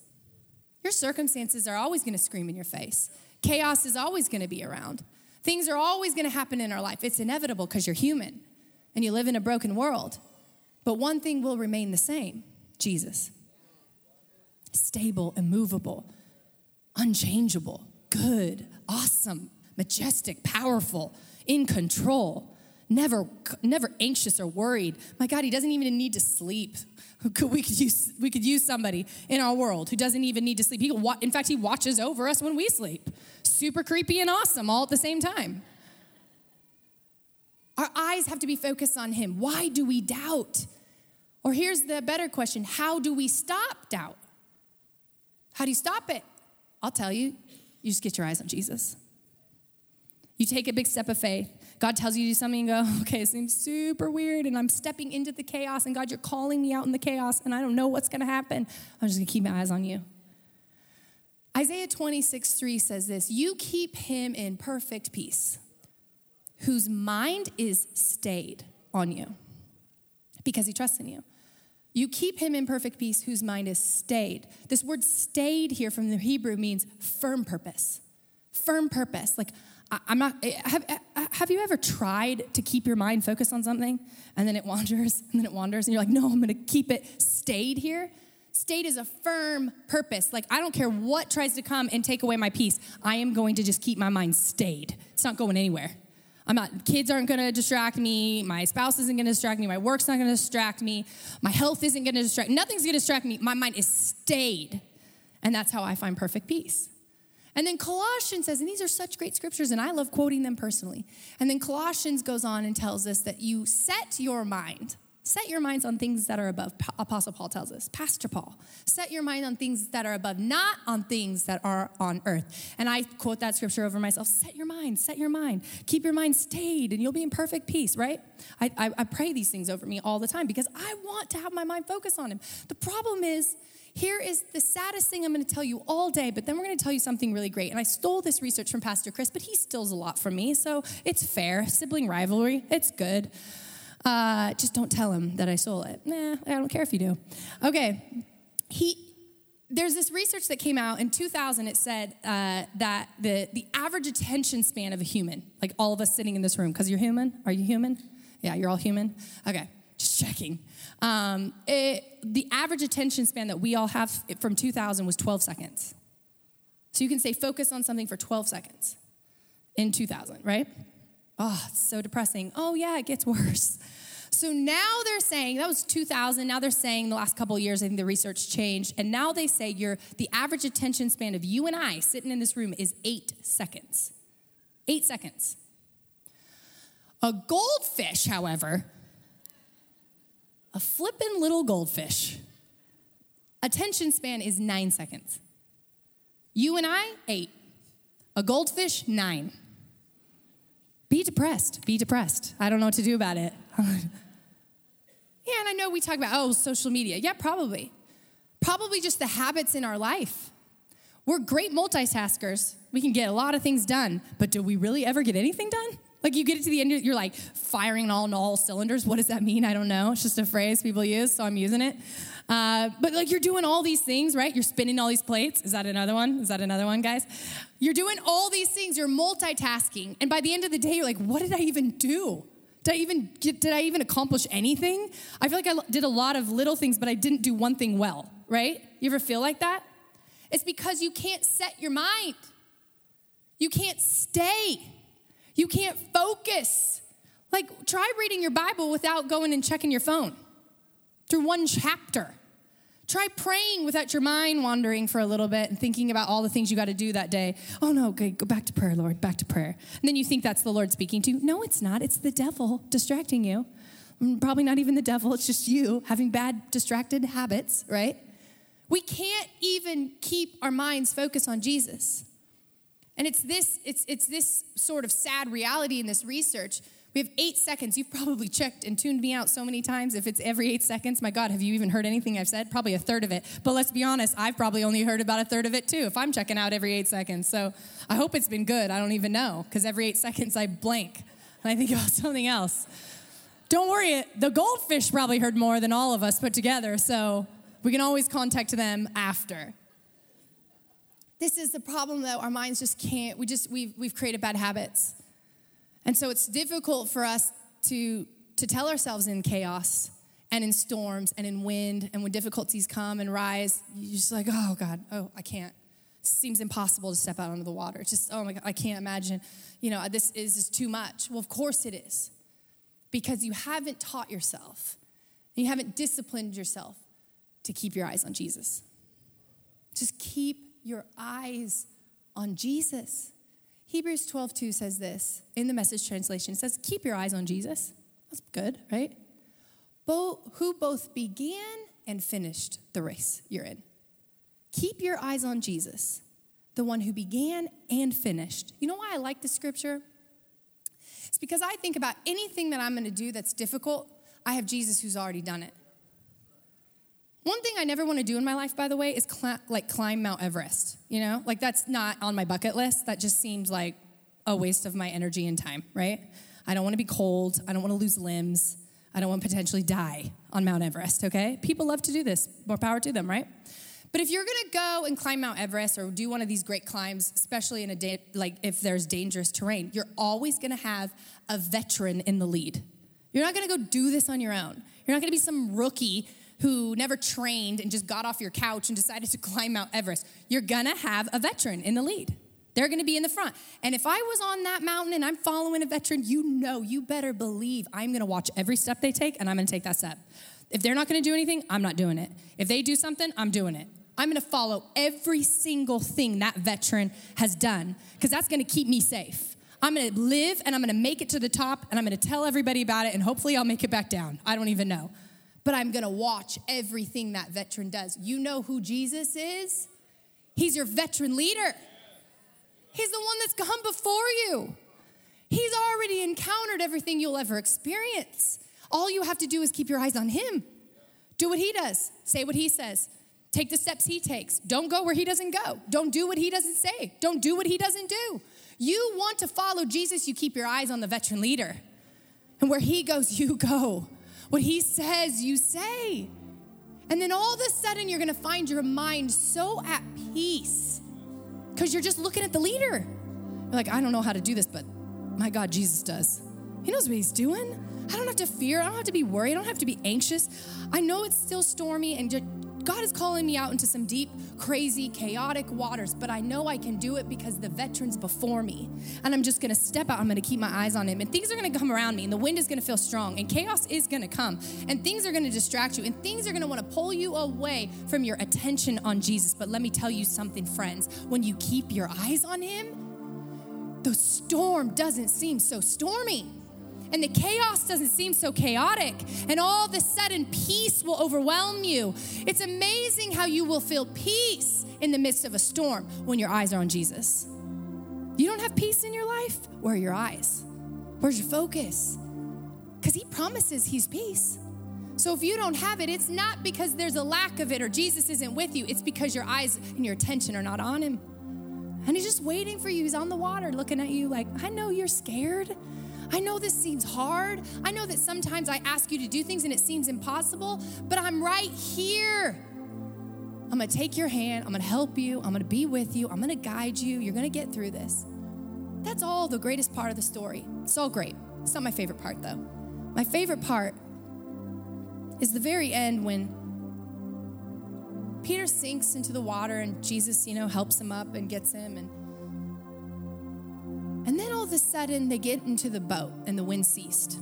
Your circumstances are always going to scream in your face. Chaos is always going to be around. Things are always going to happen in our life. It's inevitable because you're human and you live in a broken world. But one thing will remain the same Jesus. Stable, immovable, unchangeable, good, awesome, majestic, powerful, in control never never anxious or worried. My god he doesn't even need to sleep. We could use we could use somebody in our world who doesn't even need to sleep. He, in fact he watches over us when we sleep. Super creepy and awesome all at the same time. Our eyes have to be focused on him. Why do we doubt? Or here's the better question. How do we stop doubt? How do you stop it? I'll tell you. You just get your eyes on jesus. You take a big step of faith God tells you to do something and go, okay, it seems super weird, and I'm stepping into the chaos, and God, you're calling me out in the chaos, and I don't know what's gonna happen. I'm just gonna keep my eyes on you. Isaiah 26, 3 says this You keep him in perfect peace, whose mind is stayed on you because he trusts in you. You keep him in perfect peace, whose mind is stayed. This word stayed here from the Hebrew means firm purpose. Firm purpose. Like, I'm not, eh, have, eh, have you ever tried to keep your mind focused on something and then it wanders and then it wanders and you're like, no, I'm gonna keep it stayed here? Stayed is a firm purpose. Like, I don't care what tries to come and take away my peace. I am going to just keep my mind stayed. It's not going anywhere. I'm not, kids aren't gonna distract me. My spouse isn't gonna distract me. My work's not gonna distract me. My health isn't gonna distract me, Nothing's gonna distract me. My mind is stayed. And that's how I find perfect peace. And then Colossians says, and these are such great scriptures, and I love quoting them personally. And then Colossians goes on and tells us that you set your mind Set your minds on things that are above, Apostle Paul tells us, Pastor Paul. Set your mind on things that are above, not on things that are on earth. And I quote that scripture over myself set your mind, set your mind. Keep your mind stayed, and you'll be in perfect peace, right? I, I, I pray these things over me all the time because I want to have my mind focused on Him. The problem is, here is the saddest thing I'm going to tell you all day, but then we're going to tell you something really great. And I stole this research from Pastor Chris, but he steals a lot from me, so it's fair. Sibling rivalry, it's good. Uh, just don't tell him that I stole it. Nah, I don't care if you do. Okay. He, there's this research that came out in 2000. It said uh, that the, the average attention span of a human, like all of us sitting in this room, because you're human. Are you human? Yeah, you're all human? Okay, just checking. Um, it, the average attention span that we all have from 2000 was 12 seconds. So you can say focus on something for 12 seconds in 2000, right? Oh, it's so depressing. Oh, yeah, it gets worse. So now they're saying that was 2000. Now they're saying the last couple of years, I think the research changed, and now they say your the average attention span of you and I sitting in this room is eight seconds. Eight seconds. A goldfish, however, a flippin' little goldfish, attention span is nine seconds. You and I, eight. A goldfish, nine. Be depressed. Be depressed. I don't know what to do about it. yeah, and I know we talk about, oh, social media. Yeah, probably. Probably just the habits in our life. We're great multitaskers. We can get a lot of things done, but do we really ever get anything done? Like you get it to the end, you're like firing on all cylinders. What does that mean? I don't know. It's just a phrase people use, so I'm using it. Uh, but like you're doing all these things, right? You're spinning all these plates. Is that another one? Is that another one, guys? You're doing all these things. You're multitasking, and by the end of the day, you're like, what did I even do? Did I even did I even accomplish anything? I feel like I did a lot of little things, but I didn't do one thing well, right? You ever feel like that? It's because you can't set your mind. You can't stay. You can't focus. Like, try reading your Bible without going and checking your phone through one chapter. Try praying without your mind wandering for a little bit and thinking about all the things you got to do that day. Oh no, okay, go back to prayer, Lord, back to prayer. And then you think that's the Lord speaking to you. No, it's not. It's the devil distracting you. Mm, probably not even the devil, it's just you having bad distracted habits, right? We can't even keep our minds focused on Jesus. And it's this, it's, it's this sort of sad reality in this research. We have eight seconds. You've probably checked and tuned me out so many times. If it's every eight seconds, my God, have you even heard anything I've said? Probably a third of it. But let's be honest, I've probably only heard about a third of it too, if I'm checking out every eight seconds. So I hope it's been good. I don't even know, because every eight seconds I blank and I think about something else. Don't worry, the goldfish probably heard more than all of us put together, so we can always contact them after. This is the problem though, our minds just can't, we just, we've, we've created bad habits. And so it's difficult for us to, to tell ourselves in chaos and in storms and in wind and when difficulties come and rise, you're just like, oh God, oh, I can't. Seems impossible to step out onto the water. It's just, oh my God, I can't imagine, you know, this is just too much. Well, of course it is. Because you haven't taught yourself, you haven't disciplined yourself to keep your eyes on Jesus. Just keep your eyes on Jesus. Hebrews 12, 2 says this in the message translation. It says, Keep your eyes on Jesus. That's good, right? Both, who both began and finished the race you're in. Keep your eyes on Jesus, the one who began and finished. You know why I like this scripture? It's because I think about anything that I'm going to do that's difficult, I have Jesus who's already done it. One thing I never want to do in my life, by the way, is cl- like climb Mount Everest. You know, like that's not on my bucket list. That just seems like a waste of my energy and time, right? I don't want to be cold. I don't want to lose limbs. I don't want to potentially die on Mount Everest, okay? People love to do this. More power to them, right? But if you're gonna go and climb Mount Everest or do one of these great climbs, especially in a day, like if there's dangerous terrain, you're always gonna have a veteran in the lead. You're not gonna go do this on your own. You're not gonna be some rookie who never trained and just got off your couch and decided to climb Mount Everest. You're gonna have a veteran in the lead. They're gonna be in the front. And if I was on that mountain and I'm following a veteran, you know, you better believe I'm gonna watch every step they take and I'm gonna take that step. If they're not gonna do anything, I'm not doing it. If they do something, I'm doing it. I'm gonna follow every single thing that veteran has done because that's gonna keep me safe. I'm gonna live and I'm gonna make it to the top and I'm gonna tell everybody about it and hopefully I'll make it back down. I don't even know. But I'm gonna watch everything that veteran does. You know who Jesus is? He's your veteran leader. He's the one that's come before you. He's already encountered everything you'll ever experience. All you have to do is keep your eyes on Him. Do what He does, say what He says, take the steps He takes. Don't go where He doesn't go. Don't do what He doesn't say. Don't do what He doesn't do. You want to follow Jesus, you keep your eyes on the veteran leader. And where He goes, you go. What He says, you say. And then all of a sudden, you're gonna find your mind so at peace because you're just looking at the leader. You're like, I don't know how to do this, but my God, Jesus does. He knows what he's doing. I don't have to fear. I don't have to be worried. I don't have to be anxious. I know it's still stormy and God is calling me out into some deep, crazy, chaotic waters, but I know I can do it because the veteran's before me. And I'm just gonna step out. I'm gonna keep my eyes on him. And things are gonna come around me, and the wind is gonna feel strong, and chaos is gonna come, and things are gonna distract you, and things are gonna wanna pull you away from your attention on Jesus. But let me tell you something, friends. When you keep your eyes on him, the storm doesn't seem so stormy and the chaos doesn't seem so chaotic. And all of a sudden, peace will overwhelm you. It's amazing how you will feel peace in the midst of a storm when your eyes are on Jesus. You don't have peace in your life? Where are your eyes? Where's your focus? Because He promises He's peace. So if you don't have it, it's not because there's a lack of it or Jesus isn't with you. It's because your eyes and your attention are not on Him. And He's just waiting for you. He's on the water looking at you like, I know you're scared. I know this seems hard. I know that sometimes I ask you to do things and it seems impossible, but I'm right here. I'm gonna take your hand, I'm gonna help you, I'm gonna be with you, I'm gonna guide you, you're gonna get through this. That's all the greatest part of the story. It's all great. It's not my favorite part though. My favorite part is the very end when Peter sinks into the water and Jesus, you know, helps him up and gets him and and then all of a sudden, they get into the boat and the wind ceased.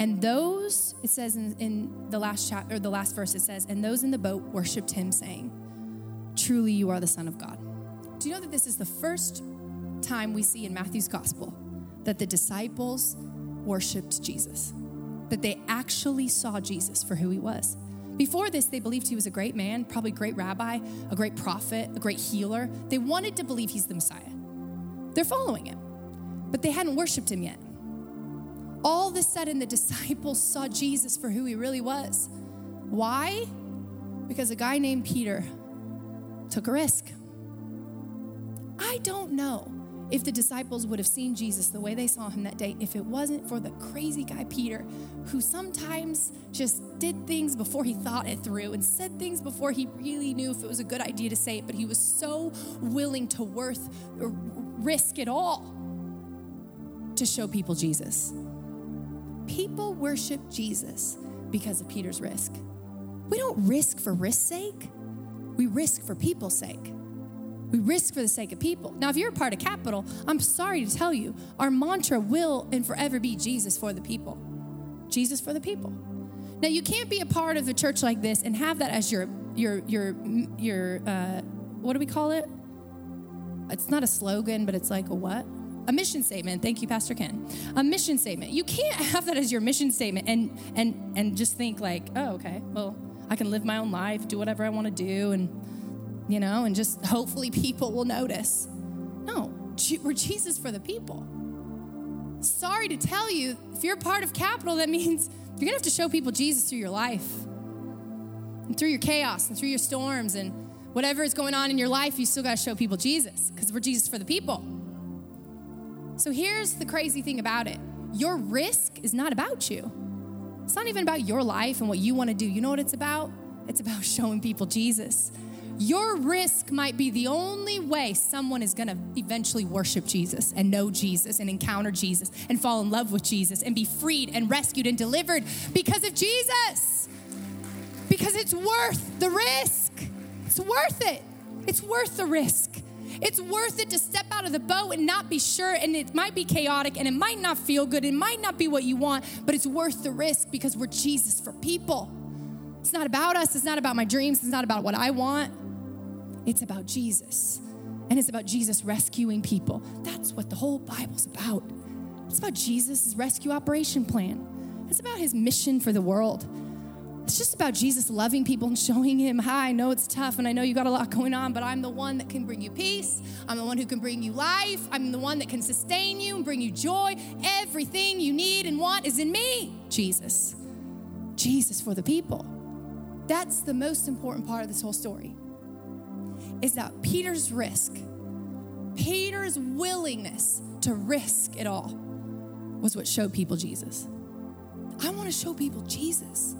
And those, it says in, in the last chapter, or the last verse, it says, and those in the boat worshiped him, saying, Truly you are the Son of God. Do you know that this is the first time we see in Matthew's gospel that the disciples worshiped Jesus? That they actually saw Jesus for who he was. Before this, they believed he was a great man, probably a great rabbi, a great prophet, a great healer. They wanted to believe he's the Messiah. They're following him, but they hadn't worshiped him yet. All of a sudden, the disciples saw Jesus for who he really was. Why? Because a guy named Peter took a risk. I don't know if the disciples would have seen Jesus the way they saw him that day if it wasn't for the crazy guy Peter, who sometimes just did things before he thought it through and said things before he really knew if it was a good idea to say it, but he was so willing to worth risk it all to show people Jesus. People worship Jesus because of Peter's risk. We don't risk for risk's sake, we risk for people's sake. We risk for the sake of people. Now, if you're a part of Capital, I'm sorry to tell you, our mantra will and forever be Jesus for the people. Jesus for the people. Now, you can't be a part of a church like this and have that as your your your your uh, what do we call it? It's not a slogan, but it's like a what? A mission statement. Thank you, Pastor Ken. A mission statement. You can't have that as your mission statement and and and just think like, oh, okay, well, I can live my own life, do whatever I want to do, and you know, and just hopefully people will notice. No, we're Jesus for the people. Sorry to tell you, if you're part of Capital, that means you're gonna have to show people Jesus through your life, and through your chaos, and through your storms, and whatever is going on in your life, you still got to show people Jesus because we're Jesus for the people. So here's the crazy thing about it your risk is not about you. It's not even about your life and what you want to do. You know what it's about? It's about showing people Jesus. Your risk might be the only way someone is going to eventually worship Jesus and know Jesus and encounter Jesus and fall in love with Jesus and be freed and rescued and delivered because of Jesus. because it's worth the risk. It's worth it. It's worth the risk. It's worth it to step out of the boat and not be sure, and it might be chaotic and it might not feel good, it might not be what you want, but it's worth the risk because we're Jesus for people. It's not about us, it's not about my dreams, it's not about what I want. It's about Jesus. And it's about Jesus rescuing people. That's what the whole Bible's about. It's about Jesus' rescue operation plan. It's about his mission for the world. It's just about Jesus loving people and showing him, hi, I know it's tough and I know you got a lot going on, but I'm the one that can bring you peace. I'm the one who can bring you life. I'm the one that can sustain you and bring you joy. Everything you need and want is in me, Jesus. Jesus for the people. That's the most important part of this whole story. Is that Peter's risk, Peter's willingness to risk it all was what showed people Jesus. I want to show people Jesus.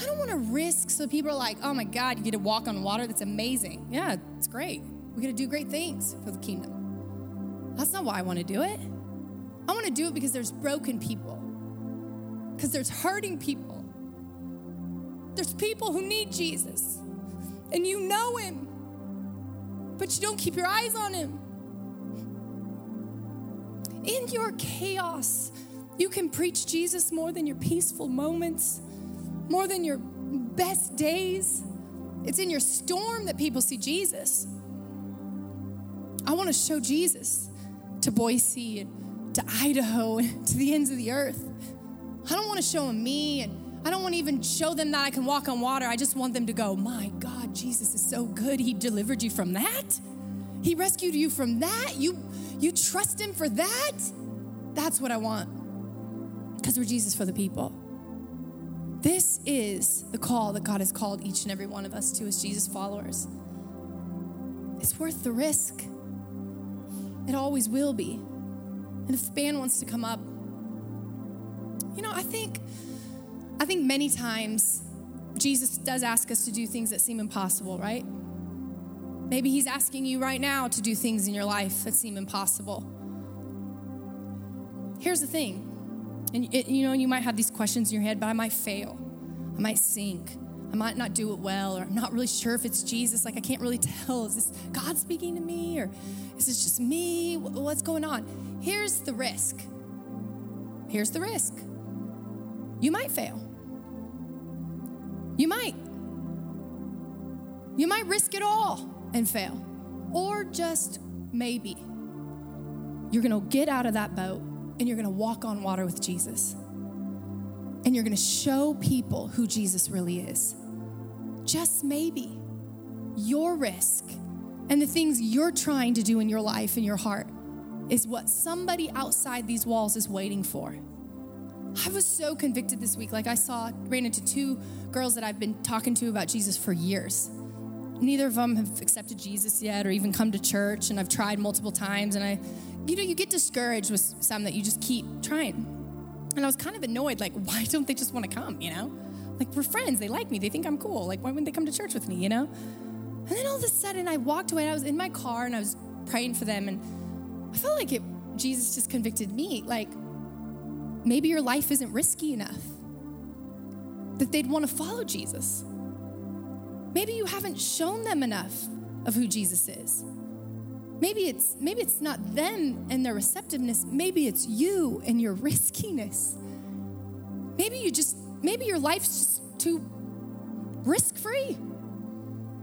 I don't want to risk so people are like, oh my God, you get to walk on water. That's amazing. Yeah, it's great. We get to do great things for the kingdom. That's not why I want to do it. I want to do it because there's broken people, because there's hurting people. There's people who need Jesus, and you know him, but you don't keep your eyes on him. In your chaos, you can preach Jesus more than your peaceful moments more than your best days. It's in your storm that people see Jesus. I want to show Jesus to Boise and to Idaho and to the ends of the earth. I don't want to show them me and I don't want to even show them that I can walk on water. I just want them to go, My God, Jesus is so good. He delivered you from that. He rescued you from that. You you trust him for that? That's what I want. Because we're Jesus for the people. This is the call that God has called each and every one of us to as Jesus followers. It's worth the risk. It always will be. And if the band wants to come up, you know, I think I think many times Jesus does ask us to do things that seem impossible, right? Maybe he's asking you right now to do things in your life that seem impossible. Here's the thing and it, you know, you might have these questions in your head, but I might fail. I might sink. I might not do it well, or I'm not really sure if it's Jesus. Like, I can't really tell. Is this God speaking to me, or is this just me? What's going on? Here's the risk. Here's the risk. You might fail. You might. You might risk it all and fail. Or just maybe you're going to get out of that boat and you're going to walk on water with Jesus. And you're going to show people who Jesus really is. Just maybe your risk and the things you're trying to do in your life and your heart is what somebody outside these walls is waiting for. I was so convicted this week. Like I saw, ran into two girls that I've been talking to about Jesus for years. Neither of them have accepted Jesus yet or even come to church, and I've tried multiple times. And I you know, you get discouraged with some that you just keep trying. And I was kind of annoyed, like, why don't they just want to come, you know? Like, we're friends, they like me, they think I'm cool. Like, why wouldn't they come to church with me, you know? And then all of a sudden, I walked away, I was in my car, and I was praying for them, and I felt like it, Jesus just convicted me. Like, maybe your life isn't risky enough that they'd want to follow Jesus. Maybe you haven't shown them enough of who Jesus is. Maybe it's maybe it's not them and their receptiveness, maybe it's you and your riskiness. Maybe you just maybe your life's just too risk-free.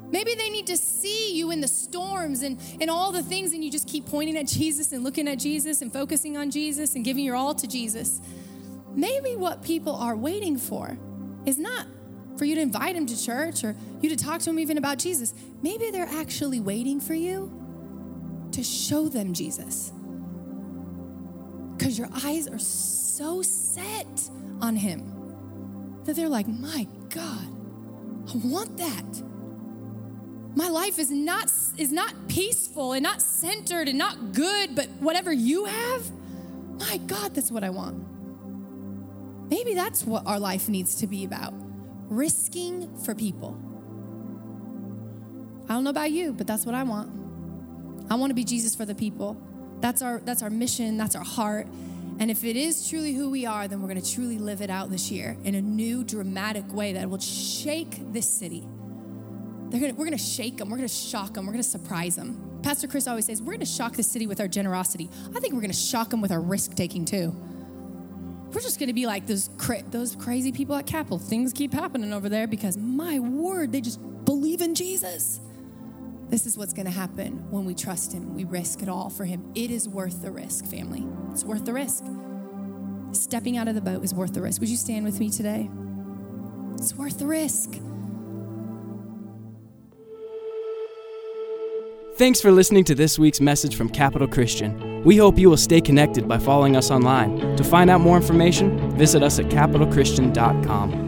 Maybe they need to see you in the storms and, and all the things, and you just keep pointing at Jesus and looking at Jesus and focusing on Jesus and giving your all to Jesus. Maybe what people are waiting for is not for you to invite him to church or you to talk to him even about Jesus. Maybe they're actually waiting for you to show them Jesus. Because your eyes are so set on Him that they're like, my God, I want that. My life is not, is not peaceful and not centered and not good, but whatever you have, my God, that's what I want. Maybe that's what our life needs to be about risking for people. I don't know about you, but that's what I want. I want to be Jesus for the people. That's our that's our mission, that's our heart. And if it is truly who we are, then we're going to truly live it out this year in a new, dramatic way that will shake this city. Gonna, we're going to shake them. We're going to shock them. We're going to surprise them. Pastor Chris always says, We're going to shock the city with our generosity. I think we're going to shock them with our risk taking too. We're just going to be like those, cra- those crazy people at Capital. Things keep happening over there because, my word, they just believe in Jesus. This is what's going to happen when we trust Him. We risk it all for Him. It is worth the risk, family. It's worth the risk. Stepping out of the boat is worth the risk. Would you stand with me today? It's worth the risk. Thanks for listening to this week's message from Capital Christian. We hope you will stay connected by following us online. To find out more information, visit us at capitalchristian.com.